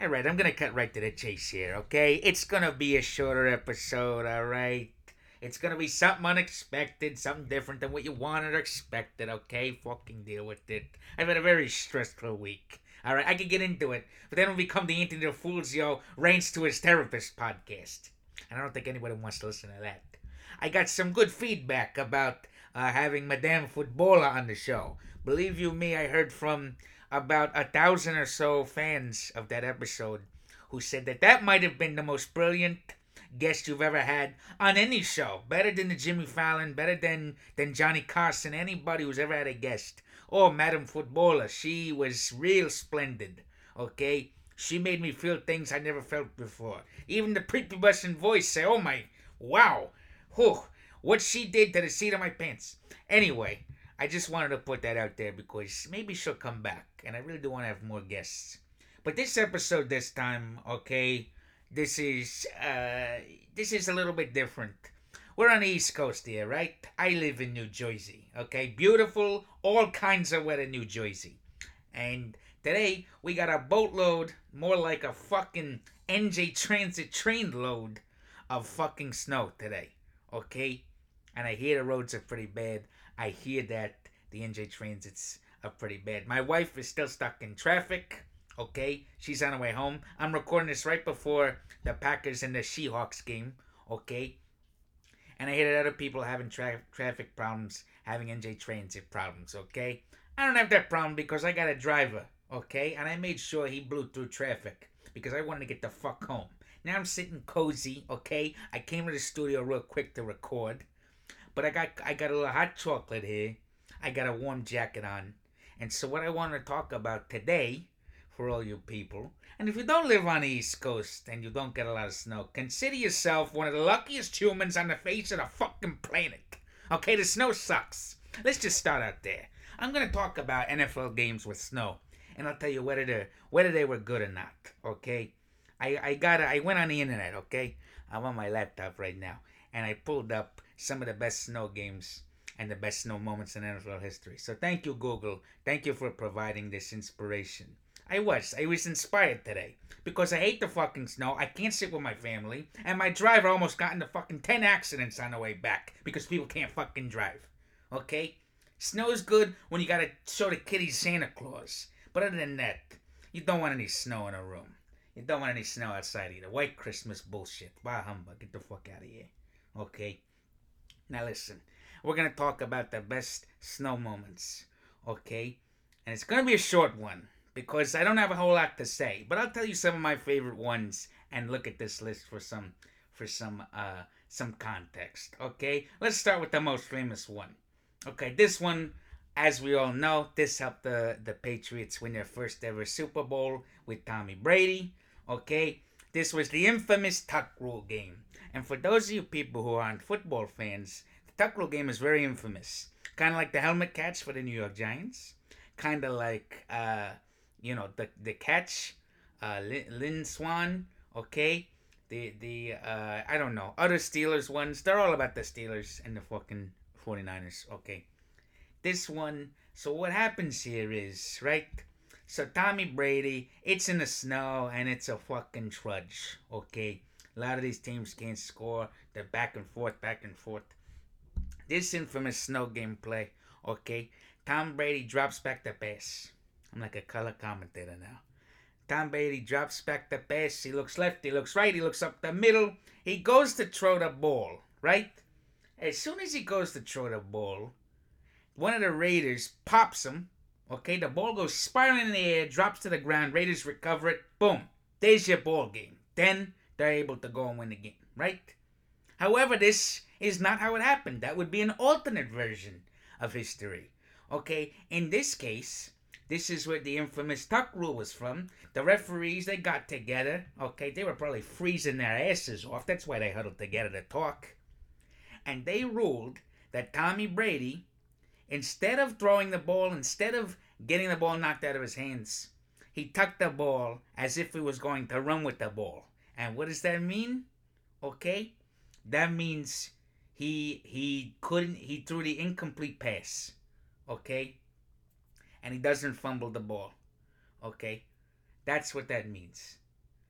All right, I'm gonna cut right to the chase here, okay? It's gonna be a shorter episode, all right? It's gonna be something unexpected, something different than what you wanted or expected, okay? Fucking deal with it. I've had a very stressful week. All right, I can get into it, but then it'll become the Anthony Fulzio Reigns to his therapist podcast. And I don't think anybody wants to listen to that. I got some good feedback about uh, having Madame Footballer on the show. Believe you me, I heard from about a thousand or so fans of that episode who said that that might have been the most brilliant guest you've ever had on any show. Better than the Jimmy Fallon, better than than Johnny Carson, anybody who's ever had a guest. Oh, Madam Footballer, she was real splendid. Okay, she made me feel things I never felt before. Even the prepubescent voice say, "Oh my, wow, whew, what she did to the seat of my pants." Anyway, I just wanted to put that out there because maybe she'll come back, and I really do want to have more guests. But this episode, this time, okay, this is uh, this is a little bit different. We're on the East Coast here, right? I live in New Jersey, okay? Beautiful, all kinds of weather, New Jersey. And today we got a boatload, more like a fucking NJ Transit train load of fucking snow today, okay? And I hear the roads are pretty bad. I hear that the NJ Transits are pretty bad. My wife is still stuck in traffic. Okay, she's on her way home. I'm recording this right before the Packers and the Seahawks game. Okay, and I hear that other people having tra- traffic problems, having NJ Transit problems. Okay, I don't have that problem because I got a driver. Okay, and I made sure he blew through traffic because I wanted to get the fuck home. Now I'm sitting cozy. Okay, I came to the studio real quick to record, but I got I got a little hot chocolate here. I got a warm jacket on, and so what I want to talk about today for all you people. And if you don't live on the East Coast and you don't get a lot of snow, consider yourself one of the luckiest humans on the face of the fucking planet. Okay, the snow sucks. Let's just start out there. I'm gonna talk about NFL games with snow, and I'll tell you whether they whether they were good or not. Okay, I I got I went on the internet. Okay, I'm on my laptop right now, and I pulled up some of the best snow games and the best snow moments in NFL history. So thank you, Google. Thank you for providing this inspiration. I was. I was inspired today. Because I hate the fucking snow. I can't sit with my family. And my driver almost got into fucking 10 accidents on the way back. Because people can't fucking drive. Okay? Snow's good when you gotta show the kiddies Santa Claus. But other than that, you don't want any snow in a room. You don't want any snow outside either. White Christmas bullshit. Bah humbug. Get the fuck out of here. Okay? Now listen. We're gonna talk about the best snow moments. Okay? And it's gonna be a short one because I don't have a whole lot to say, but I'll tell you some of my favorite ones and look at this list for some for some uh some context. Okay, let's start with the most famous one. Okay, this one, as we all know, this helped the the Patriots win their first ever Super Bowl with Tommy Brady. Okay, this was the infamous tuck rule game, and for those of you people who aren't football fans, the tuck rule game is very infamous. Kind of like the helmet catch for the New York Giants. Kind of like uh you know the the catch, uh, Lynn, Lynn Swann, okay, the the uh, I don't know other Steelers ones. They're all about the Steelers and the fucking 49ers. Okay, this one. So what happens here is right. So Tommy Brady, it's in the snow and it's a fucking trudge. Okay, a lot of these teams can't score. They're back and forth, back and forth. This infamous snow game play. Okay, Tom Brady drops back the pass. I'm like a color commentator now. Tom Brady drops back the pass. He looks left, he looks right, he looks up the middle. He goes to throw the ball, right? As soon as he goes to throw the ball, one of the Raiders pops him. Okay, the ball goes spiraling in the air, drops to the ground. Raiders recover it. Boom. There's your ball game. Then they're able to go and win the game, right? However, this is not how it happened. That would be an alternate version of history. Okay, in this case, this is where the infamous tuck rule was from. The referees, they got together. Okay, they were probably freezing their asses off. That's why they huddled together to talk. And they ruled that Tommy Brady, instead of throwing the ball, instead of getting the ball knocked out of his hands, he tucked the ball as if he was going to run with the ball. And what does that mean? Okay? That means he he couldn't he threw the incomplete pass. Okay? and he doesn't fumble the ball. Okay? That's what that means.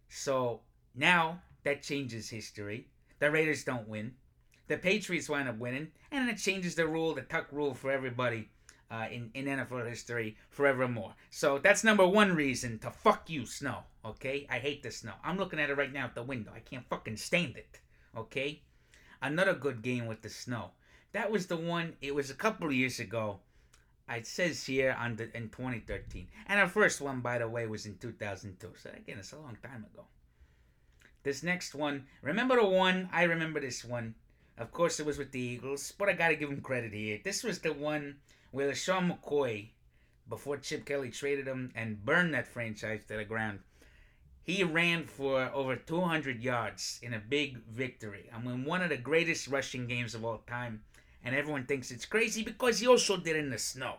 So now that changes history. The Raiders don't win. The Patriots wind up winning, and it changes the rule, the tuck rule for everybody uh, in, in NFL history forevermore. So that's number one reason to fuck you, snow. Okay? I hate the snow. I'm looking at it right now at the window. I can't fucking stand it. Okay? Another good game with the snow. That was the one, it was a couple of years ago. It says here on the, in 2013. And our first one, by the way, was in 2002. So again, it's a long time ago. This next one, remember the one? I remember this one. Of course, it was with the Eagles, but I gotta give him credit here. This was the one where Sean McCoy, before Chip Kelly traded him and burned that franchise to the ground, he ran for over 200 yards in a big victory. I mean, one of the greatest rushing games of all time. And everyone thinks it's crazy because he also did it in the snow.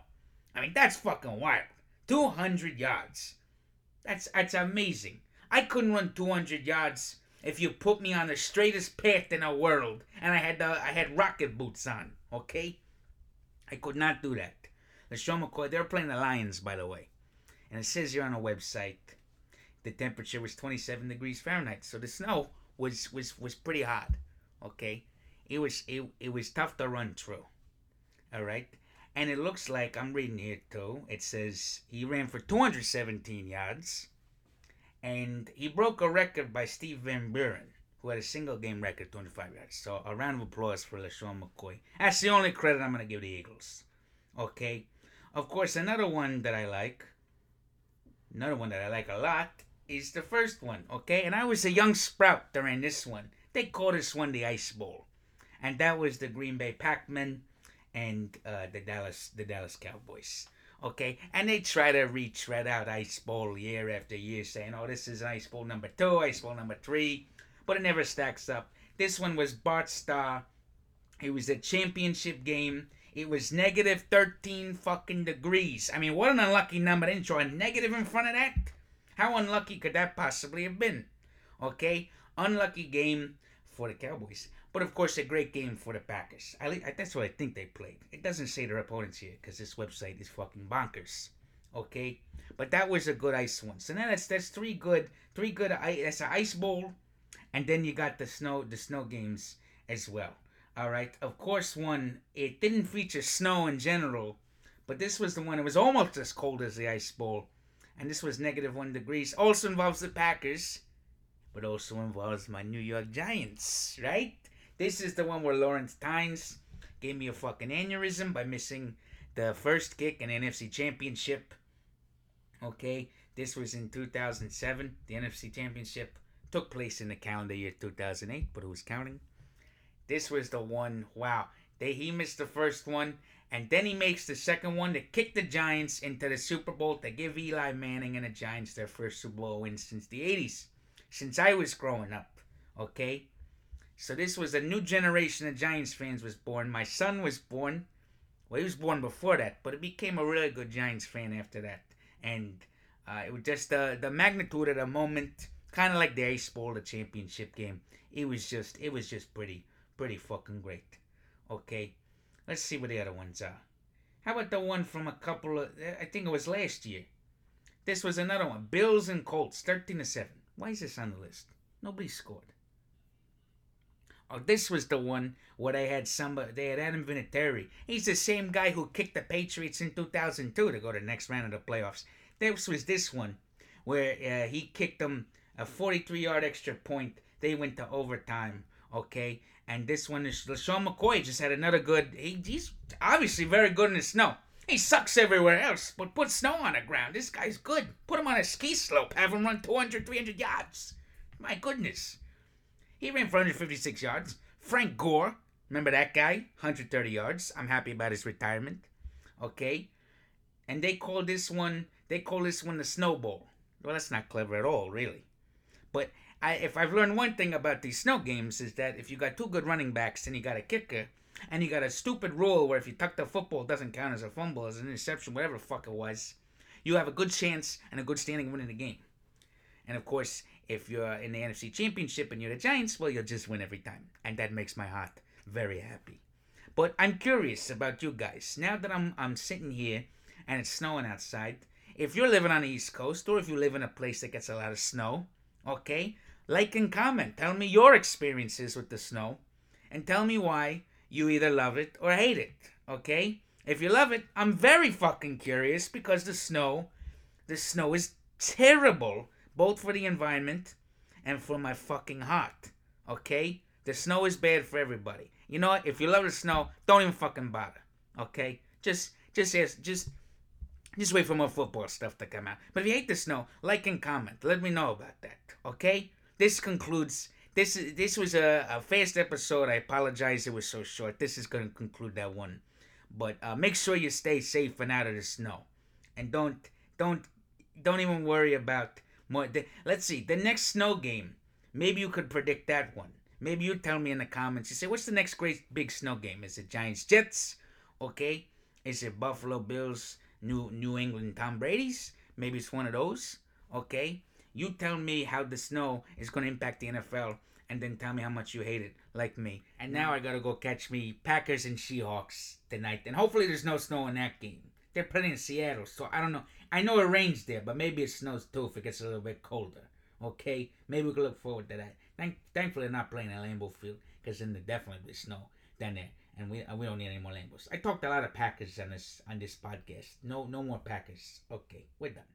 I mean, that's fucking wild. 200 yards. That's that's amazing. I couldn't run 200 yards if you put me on the straightest path in the world and I had the, I had rocket boots on. Okay, I could not do that. LeSean McCoy, they're playing the Lions, by the way, and it says here on the website the temperature was 27 degrees Fahrenheit, so the snow was was was pretty hot. Okay, it was it, it was tough to run through. All right. And it looks like I'm reading here too. It says he ran for 217 yards, and he broke a record by Steve Van Buren, who had a single game record, 25 yards. So a round of applause for LeSean McCoy. That's the only credit I'm going to give the Eagles. Okay. Of course, another one that I like, another one that I like a lot, is the first one. Okay. And I was a young sprout during this one. They called this one the Ice Bowl. And that was the Green Bay Pac-Man and uh, the Dallas the Dallas Cowboys. Okay, and they try to retread out Ice Bowl year after year, saying, "Oh, this is Ice Bowl number two, Ice Bowl number three, but it never stacks up. This one was Bart Starr. It was a championship game. It was negative 13 fucking degrees. I mean, what an unlucky number. They didn't a negative in front of that. How unlucky could that possibly have been? Okay, unlucky game for the Cowboys. But of course, a great game for the Packers. I, I, that's what I think they played. It doesn't say their opponents here because this website is fucking bonkers. Okay, but that was a good ice one. So now that's that's three good, three good. That's an ice bowl, and then you got the snow, the snow games as well. All right. Of course, one it didn't feature snow in general, but this was the one. It was almost as cold as the ice bowl, and this was negative one degrees. Also involves the Packers, but also involves my New York Giants. Right. This is the one where Lawrence Tynes gave me a fucking aneurysm by missing the first kick in NFC Championship. Okay, this was in 2007. The NFC Championship took place in the calendar year 2008, but who's counting? This was the one, wow. They, he missed the first one, and then he makes the second one to kick the Giants into the Super Bowl to give Eli Manning and the Giants their first Super Bowl win since the 80s, since I was growing up. Okay? So this was a new generation of Giants fans was born. My son was born. Well, he was born before that, but he became a really good Giants fan after that. And uh, it was just uh, the magnitude of the moment, kind of like the Ice Bowl, the championship game. It was just, it was just pretty, pretty fucking great. Okay, let's see what the other ones are. How about the one from a couple of, I think it was last year. This was another one. Bills and Colts, 13 to 7. Why is this on the list? Nobody scored. Oh, this was the one where they had somebody. They had Adam Vinatieri. He's the same guy who kicked the Patriots in 2002 to go to the next round of the playoffs. This was this one where uh, he kicked them a 43-yard extra point. They went to overtime. Okay, and this one is LeSean McCoy just had another good. He, he's obviously very good in the snow. He sucks everywhere else, but put snow on the ground. This guy's good. Put him on a ski slope. Have him run 200, 300 yards. My goodness. He ran for 156 yards. Frank Gore, remember that guy? 130 yards. I'm happy about his retirement. Okay? And they call this one they call this one the snowball. Well, that's not clever at all, really. But I, if I've learned one thing about these snow games is that if you got two good running backs and you got a kicker, and you got a stupid rule where if you tuck the football, it doesn't count as a fumble, as an interception, whatever the fuck it was, you have a good chance and a good standing of winning the game. And of course, if you're in the NFC Championship and you're the Giants, well, you'll just win every time. And that makes my heart very happy. But I'm curious about you guys. Now that I'm, I'm sitting here and it's snowing outside, if you're living on the East Coast or if you live in a place that gets a lot of snow, Okay? Like and comment. Tell me your experiences with the snow. And tell me why you either love it or hate it. Okay? If you love it, I'm very fucking curious because the snow, the snow is terrible, both for the environment and for my fucking heart. Okay? The snow is bad for everybody. You know what? If you love the snow, don't even fucking bother. Okay? Just, just, just, just, just wait for more football stuff to come out. But if you hate the snow, like and comment. Let me know about that. Okay? This concludes. This this was a, a fast episode. I apologize it was so short. This is to conclude that one. But uh, make sure you stay safe and out of the snow, and don't don't don't even worry about more. The, let's see the next snow game. Maybe you could predict that one. Maybe you tell me in the comments. You say, what's the next great big snow game? Is it Giants Jets? Okay. Is it Buffalo Bills New New England Tom Brady's? Maybe it's one of those. Okay. You tell me how the snow is going to impact the NFL, and then tell me how much you hate it, like me. And now I gotta go catch me Packers and Seahawks tonight, and hopefully there's no snow in that game. They're playing in Seattle, so I don't know. I know it rains there, but maybe it snows too if it gets a little bit colder. Okay, maybe we can look forward to that. Thank, thankfully, they're not playing at Lambeau Field because then there definitely be snow down there, and we we don't need any more Lambos. I talked a lot of Packers on this on this podcast. No no more Packers. Okay, we're done.